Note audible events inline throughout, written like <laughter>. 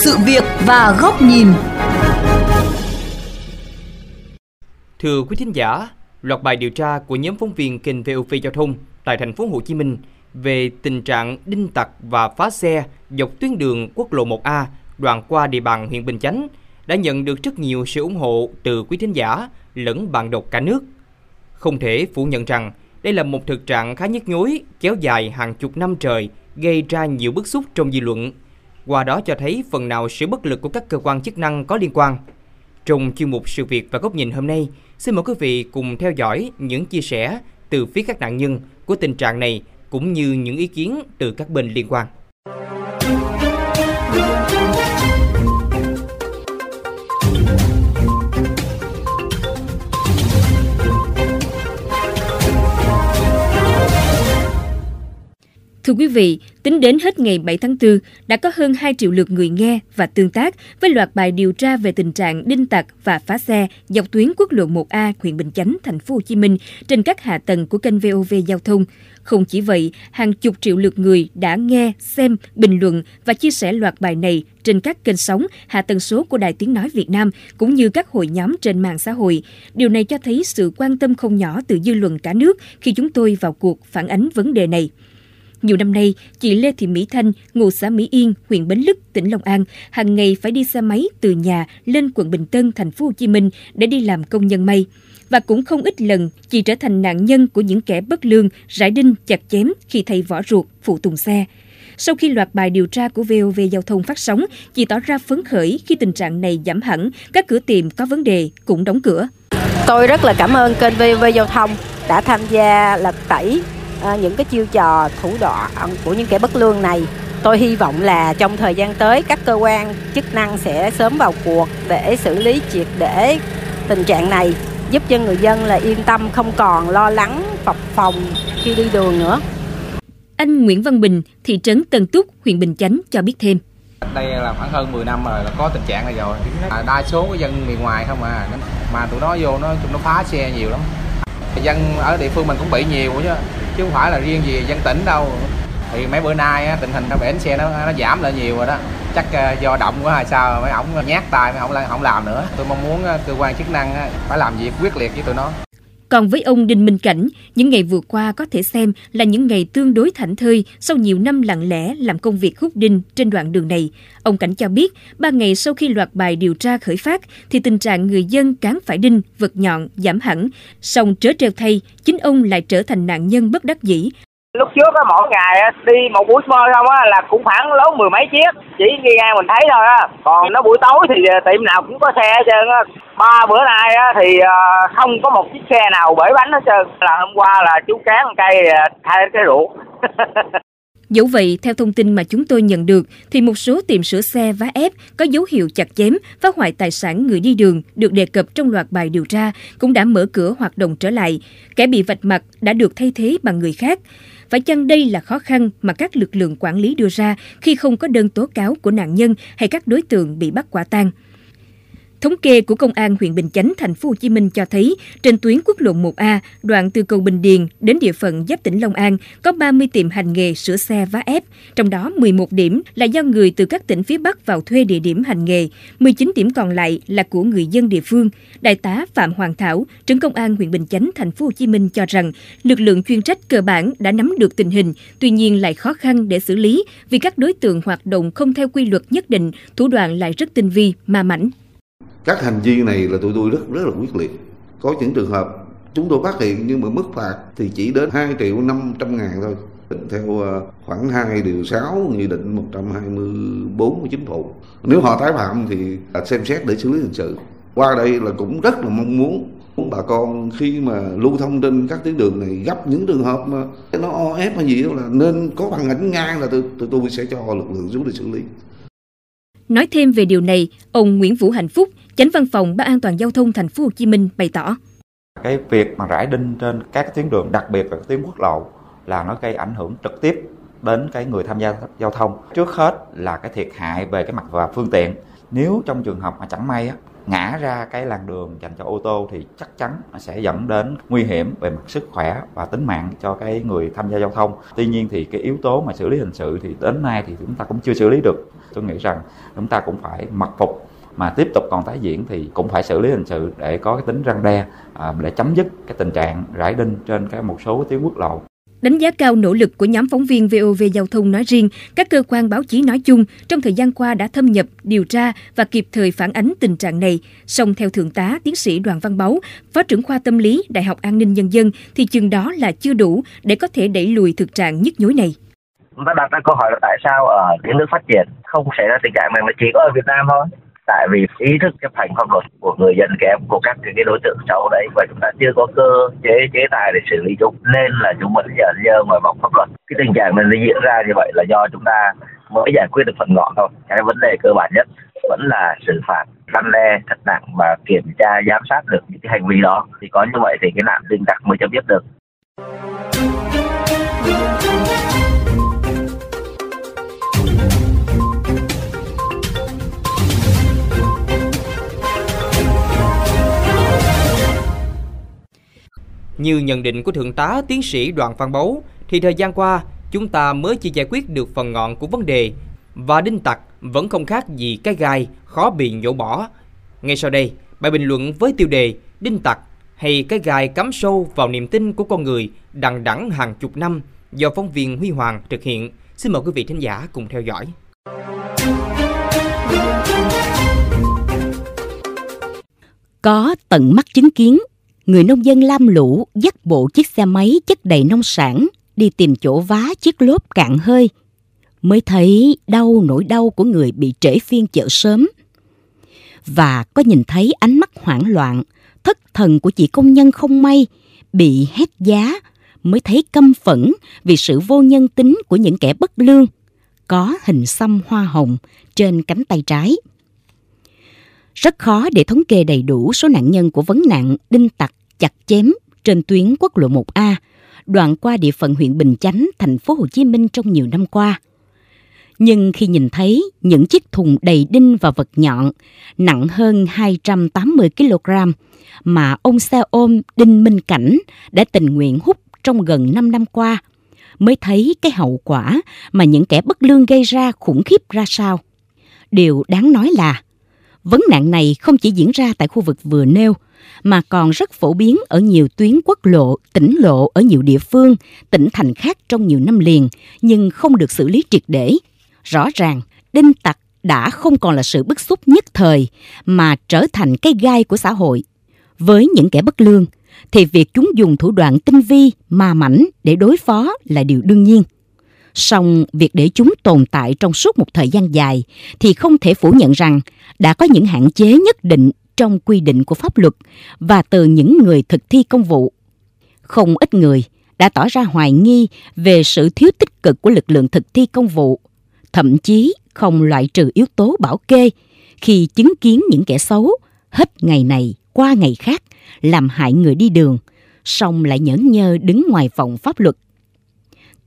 sự việc và góc nhìn. Thưa quý thính giả, loạt bài điều tra của nhóm phóng viên kênh VOV Giao thông tại thành phố Hồ Chí Minh về tình trạng đinh tặc và phá xe dọc tuyến đường quốc lộ 1A đoạn qua địa bàn huyện Bình Chánh đã nhận được rất nhiều sự ủng hộ từ quý thính giả lẫn bạn đọc cả nước. Không thể phủ nhận rằng đây là một thực trạng khá nhức nhối, kéo dài hàng chục năm trời, gây ra nhiều bức xúc trong dư luận. Qua đó cho thấy phần nào sự bất lực của các cơ quan chức năng có liên quan. Trong chuyên mục sự việc và góc nhìn hôm nay, xin mời quý vị cùng theo dõi những chia sẻ từ phía các nạn nhân của tình trạng này cũng như những ý kiến từ các bên liên quan. Thưa quý vị, tính đến hết ngày 7 tháng 4, đã có hơn 2 triệu lượt người nghe và tương tác với loạt bài điều tra về tình trạng đinh tặc và phá xe dọc tuyến quốc lộ 1A huyện Bình Chánh, thành phố Hồ Chí Minh trên các hạ tầng của kênh VOV Giao thông. Không chỉ vậy, hàng chục triệu lượt người đã nghe, xem, bình luận và chia sẻ loạt bài này trên các kênh sóng, hạ tần số của Đài Tiếng Nói Việt Nam cũng như các hội nhóm trên mạng xã hội. Điều này cho thấy sự quan tâm không nhỏ từ dư luận cả nước khi chúng tôi vào cuộc phản ánh vấn đề này. Nhiều năm nay, chị Lê Thị Mỹ Thanh, ngụ xã Mỹ Yên, huyện Bến Lức, tỉnh Long An, hàng ngày phải đi xe máy từ nhà lên quận Bình Tân, thành phố Hồ Chí Minh để đi làm công nhân may. Và cũng không ít lần, chị trở thành nạn nhân của những kẻ bất lương, rải đinh, chặt chém khi thay vỏ ruột, phụ tùng xe. Sau khi loạt bài điều tra của VOV Giao thông phát sóng, chị tỏ ra phấn khởi khi tình trạng này giảm hẳn, các cửa tiệm có vấn đề cũng đóng cửa. Tôi rất là cảm ơn kênh VOV Giao thông đã tham gia lật tẩy À, những cái chiêu trò thủ đoạn của những kẻ bất lương này tôi hy vọng là trong thời gian tới các cơ quan chức năng sẽ sớm vào cuộc để xử lý triệt để tình trạng này giúp cho người dân là yên tâm không còn lo lắng phập phòng khi đi đường nữa. Anh Nguyễn Văn Bình, thị trấn Tân Túc, huyện Bình Chánh cho biết thêm. Đây là khoảng hơn 10 năm rồi là có tình trạng này rồi. Đa số dân miền ngoài không à, mà tụi nó vô nó nó phá xe nhiều lắm. Dân ở địa phương mình cũng bị nhiều chứ chứ không phải là riêng gì dân tỉnh đâu. Thì mấy bữa nay á, tình hình bến xe nó nó giảm lại nhiều rồi đó. Chắc uh, do động quá hay sao mấy ổng nhát tay mấy ổng không làm nữa. Tôi mong muốn uh, cơ quan chức năng phải làm việc quyết liệt với tụi nó còn với ông Đinh Minh Cảnh, những ngày vừa qua có thể xem là những ngày tương đối thảnh thơi sau nhiều năm lặng lẽ làm công việc hút đinh trên đoạn đường này. Ông Cảnh cho biết, ba ngày sau khi loạt bài điều tra khởi phát, thì tình trạng người dân cán phải đinh, vật nhọn giảm hẳn. Song trớ treo thay, chính ông lại trở thành nạn nhân bất đắc dĩ lúc trước á, mỗi ngày đi một buổi mơ không á, là cũng khoảng lố mười mấy chiếc, chỉ đi ngang mình thấy thôi á. Còn nó buổi tối thì ờ, tiệm nào cũng có xe hết trơn á. Ba bữa nay á thì ờ, không có một chiếc xe nào bể bánh hết trơn. Là hôm qua là chú cán cây ờ, thay cái ruột. <laughs> Dẫu vậy, theo thông tin mà chúng tôi nhận được, thì một số tiệm sửa xe vá ép có dấu hiệu chặt chém, phá hoại tài sản người đi đường được đề cập trong loạt bài điều tra cũng đã mở cửa hoạt động trở lại. Kẻ bị vạch mặt đã được thay thế bằng người khác. Phải chăng đây là khó khăn mà các lực lượng quản lý đưa ra khi không có đơn tố cáo của nạn nhân hay các đối tượng bị bắt quả tang? Thống kê của Công an huyện Bình Chánh, thành phố Hồ Chí Minh cho thấy, trên tuyến quốc lộ 1A, đoạn từ cầu Bình Điền đến địa phận giáp tỉnh Long An, có 30 tiệm hành nghề sửa xe vá ép, trong đó 11 điểm là do người từ các tỉnh phía Bắc vào thuê địa điểm hành nghề, 19 điểm còn lại là của người dân địa phương. Đại tá Phạm Hoàng Thảo, trưởng công an huyện Bình Chánh, thành phố Hồ Chí Minh cho rằng, lực lượng chuyên trách cơ bản đã nắm được tình hình, tuy nhiên lại khó khăn để xử lý vì các đối tượng hoạt động không theo quy luật nhất định, thủ đoạn lại rất tinh vi, ma mảnh các hành vi này là tụi tôi rất rất là quyết liệt. Có những trường hợp chúng tôi phát hiện nhưng mà mức phạt thì chỉ đến 2 triệu 500 ngàn thôi. Theo ờ, khoảng 2 điều 6 nghị định 124 của chính phủ. Nếu họ tái phạm thì xem xét để xử lý hình sự. Qua đây là cũng rất là mong muốn bà con khi mà lưu thông trên các tuyến đường này gặp những trường hợp mà nó o ép hay gì đó là nên có bằng ảnh ngang là tụi, tụi tôi sẽ cho lực lượng xuống để xử lý. Nói thêm về điều này, ông Nguyễn Vũ Hạnh Phúc, Chánh văn phòng Ban an toàn giao thông thành phố Hồ Chí Minh bày tỏ: Cái việc mà rải đinh trên các tuyến đường, đặc biệt là các tuyến quốc lộ là nó gây ảnh hưởng trực tiếp đến cái người tham gia giao thông. Trước hết là cái thiệt hại về cái mặt và phương tiện. Nếu trong trường hợp mà chẳng may á, ngã ra cái làn đường dành cho ô tô thì chắc chắn sẽ dẫn đến nguy hiểm về mặt sức khỏe và tính mạng cho cái người tham gia giao thông. Tuy nhiên thì cái yếu tố mà xử lý hình sự thì đến nay thì chúng ta cũng chưa xử lý được. Tôi nghĩ rằng chúng ta cũng phải mặc phục mà tiếp tục còn tái diễn thì cũng phải xử lý hình sự để có cái tính răng đe à, để chấm dứt cái tình trạng rải đinh trên cái một số tuyến quốc lộ Đánh giá cao nỗ lực của nhóm phóng viên VOV Giao thông nói riêng, các cơ quan báo chí nói chung trong thời gian qua đã thâm nhập, điều tra và kịp thời phản ánh tình trạng này. Song theo Thượng tá Tiến sĩ Đoàn Văn Báu, Phó trưởng khoa tâm lý Đại học An ninh Nhân dân thì chừng đó là chưa đủ để có thể đẩy lùi thực trạng nhức nhối này. Chúng ta đặt ra câu hỏi là tại sao ở những nước phát triển không xảy ra tình trạng này mà chỉ có ở Việt Nam thôi tại vì ý thức chấp hành pháp luật của người dân kém của các cái đối tượng xấu đấy, và chúng ta chưa có cơ chế chế tài để xử lý chúng, nên là chúng vẫn dở dơ ngoài vòng pháp luật. Cái tình trạng này diễn ra như vậy là do chúng ta mới giải quyết được phần ngọn thôi. Cái vấn đề cơ bản nhất vẫn là xử phạt, răn đe thật nặng và kiểm tra, giám sát được những cái hành vi đó. Thì có như vậy thì cái nạn đinh tặc mới chấm dứt được. Như nhận định của Thượng tá Tiến sĩ Đoàn Văn Báu, thì thời gian qua chúng ta mới chỉ giải quyết được phần ngọn của vấn đề và đinh tặc vẫn không khác gì cái gai khó bị nhổ bỏ. Ngay sau đây, bài bình luận với tiêu đề Đinh tặc hay cái gai cắm sâu vào niềm tin của con người đằng đẵng hàng chục năm do phóng viên Huy Hoàng thực hiện. Xin mời quý vị thính giả cùng theo dõi. Có tận mắt chứng kiến người nông dân lam lũ dắt bộ chiếc xe máy chất đầy nông sản đi tìm chỗ vá chiếc lốp cạn hơi. Mới thấy đau nỗi đau của người bị trễ phiên chợ sớm. Và có nhìn thấy ánh mắt hoảng loạn, thất thần của chị công nhân không may, bị hét giá, mới thấy căm phẫn vì sự vô nhân tính của những kẻ bất lương. Có hình xăm hoa hồng trên cánh tay trái. Rất khó để thống kê đầy đủ số nạn nhân của vấn nạn đinh tặc chặt chém trên tuyến quốc lộ 1A, đoạn qua địa phận huyện Bình Chánh, thành phố Hồ Chí Minh trong nhiều năm qua. Nhưng khi nhìn thấy những chiếc thùng đầy đinh và vật nhọn nặng hơn 280 kg mà ông xe ôm Đinh Minh Cảnh đã tình nguyện hút trong gần 5 năm qua, mới thấy cái hậu quả mà những kẻ bất lương gây ra khủng khiếp ra sao. Điều đáng nói là vấn nạn này không chỉ diễn ra tại khu vực vừa nêu – mà còn rất phổ biến ở nhiều tuyến quốc lộ, tỉnh lộ ở nhiều địa phương, tỉnh thành khác trong nhiều năm liền, nhưng không được xử lý triệt để. Rõ ràng, đinh tặc đã không còn là sự bức xúc nhất thời, mà trở thành cái gai của xã hội. Với những kẻ bất lương, thì việc chúng dùng thủ đoạn tinh vi, ma mảnh để đối phó là điều đương nhiên. Song việc để chúng tồn tại trong suốt một thời gian dài thì không thể phủ nhận rằng đã có những hạn chế nhất định trong quy định của pháp luật và từ những người thực thi công vụ. Không ít người đã tỏ ra hoài nghi về sự thiếu tích cực của lực lượng thực thi công vụ, thậm chí không loại trừ yếu tố bảo kê khi chứng kiến những kẻ xấu hết ngày này qua ngày khác làm hại người đi đường, song lại nhẫn nhơ đứng ngoài vòng pháp luật.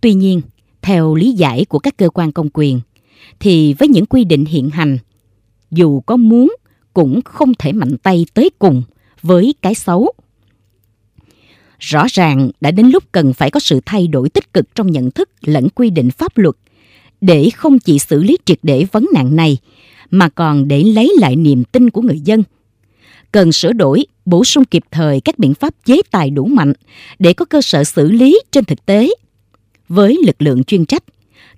Tuy nhiên, theo lý giải của các cơ quan công quyền, thì với những quy định hiện hành, dù có muốn cũng không thể mạnh tay tới cùng với cái xấu. Rõ ràng đã đến lúc cần phải có sự thay đổi tích cực trong nhận thức lẫn quy định pháp luật để không chỉ xử lý triệt để vấn nạn này mà còn để lấy lại niềm tin của người dân. Cần sửa đổi, bổ sung kịp thời các biện pháp chế tài đủ mạnh để có cơ sở xử lý trên thực tế. Với lực lượng chuyên trách,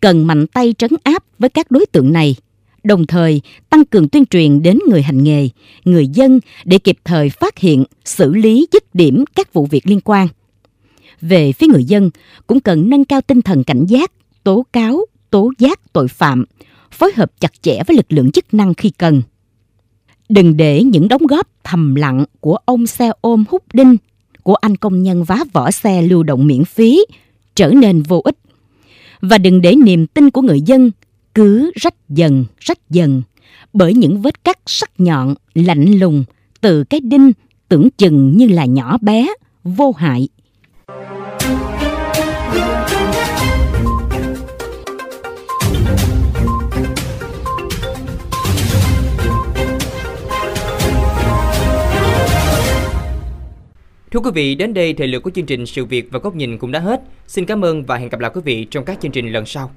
cần mạnh tay trấn áp với các đối tượng này – đồng thời tăng cường tuyên truyền đến người hành nghề, người dân để kịp thời phát hiện, xử lý dứt điểm các vụ việc liên quan. Về phía người dân, cũng cần nâng cao tinh thần cảnh giác, tố cáo, tố giác tội phạm, phối hợp chặt chẽ với lực lượng chức năng khi cần. Đừng để những đóng góp thầm lặng của ông xe ôm hút đinh, của anh công nhân vá vỏ xe lưu động miễn phí trở nên vô ích. Và đừng để niềm tin của người dân cứ rách dần rách dần, bởi những vết cắt sắc nhọn, lạnh lùng từ cái đinh tưởng chừng như là nhỏ bé, vô hại quý vị, đến đây thời lượng của chương trình Sự việc và góc nhìn cũng đã hết. Xin cảm ơn và hẹn gặp lại quý vị trong các chương trình lần sau.